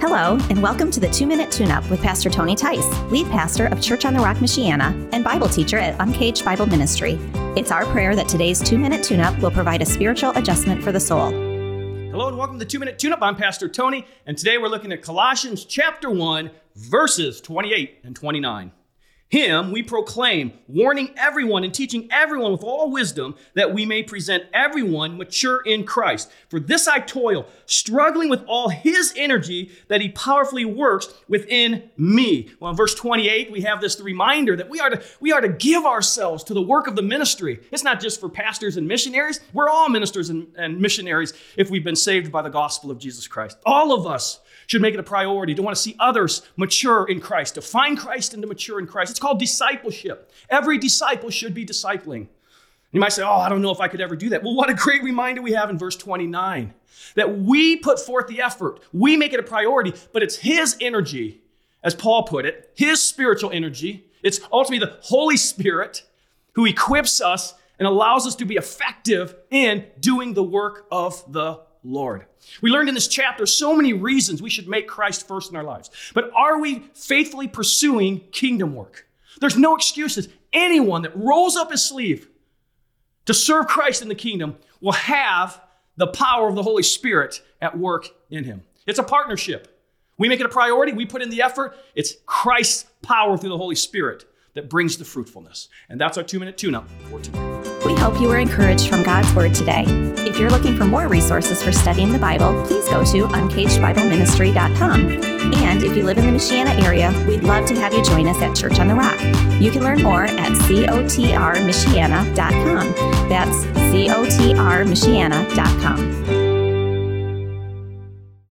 Hello, and welcome to the Two Minute Tune Up with Pastor Tony Tice, lead pastor of Church on the Rock, Michiana, and Bible teacher at Uncaged Bible Ministry. It's our prayer that today's Two Minute Tune Up will provide a spiritual adjustment for the soul. Hello, and welcome to the Two Minute Tune Up. I'm Pastor Tony, and today we're looking at Colossians chapter 1, verses 28 and 29. Him we proclaim, warning everyone and teaching everyone with all wisdom that we may present everyone mature in Christ. For this I toil, struggling with all his energy that he powerfully works within me. Well, in verse 28, we have this reminder that we are to, we are to give ourselves to the work of the ministry. It's not just for pastors and missionaries. We're all ministers and, and missionaries if we've been saved by the gospel of Jesus Christ. All of us should make it a priority to want to see others mature in Christ, to find Christ and to mature in Christ. It's called discipleship. Every disciple should be discipling. You might say, Oh, I don't know if I could ever do that. Well, what a great reminder we have in verse 29 that we put forth the effort, we make it a priority, but it's His energy, as Paul put it, His spiritual energy. It's ultimately the Holy Spirit who equips us and allows us to be effective in doing the work of the Lord. We learned in this chapter so many reasons we should make Christ first in our lives. But are we faithfully pursuing kingdom work? There's no excuses. Anyone that rolls up his sleeve to serve Christ in the kingdom will have the power of the Holy Spirit at work in him. It's a partnership. We make it a priority, we put in the effort. It's Christ's power through the Holy Spirit that brings the fruitfulness. And that's our two minute tune up for today. Hope you were encouraged from God's Word today. If you're looking for more resources for studying the Bible, please go to uncagedbibleministry.com. And if you live in the Michiana area, we'd love to have you join us at Church on the Rock. You can learn more at cotrmichiana.com. That's cotrmichiana.com.